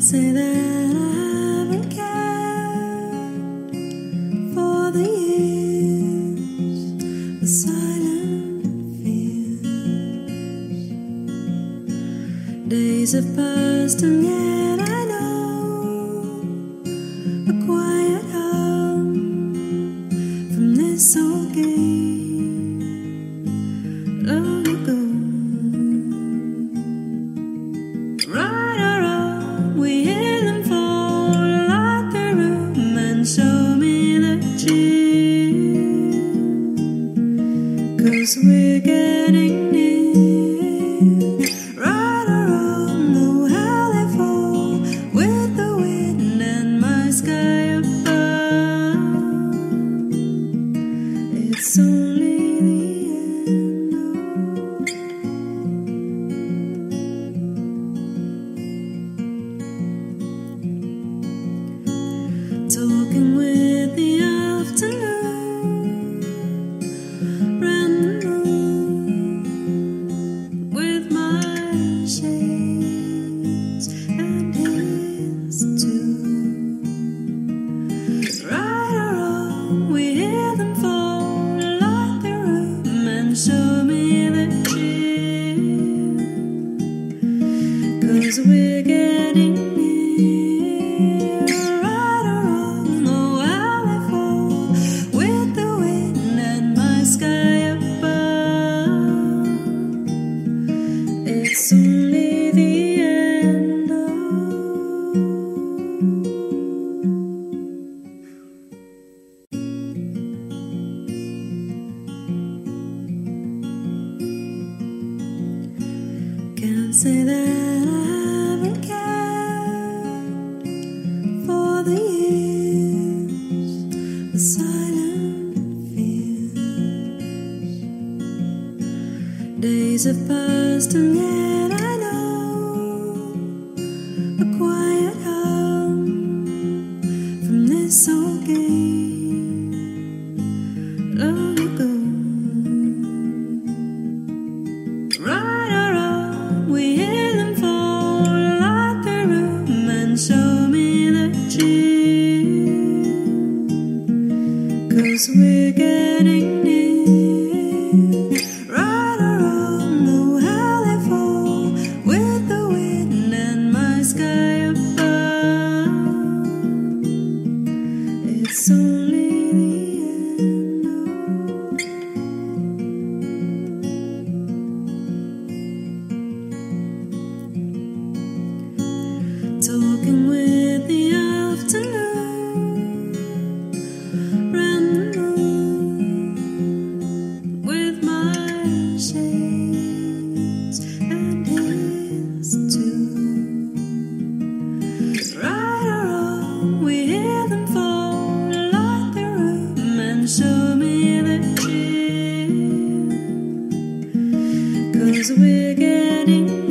say that I haven't cared for the years, the silent fears. Days have passed and yet We're getting near. Know fall with the wind and my sky above. It's only Cause we're getting near. Right or wrong, fall with the wind and my sky above. It's only the end. Can't say that silent fears. Days have passed and yet Cause we're getting near. With the wind and my sky above. It's only Cause we're getting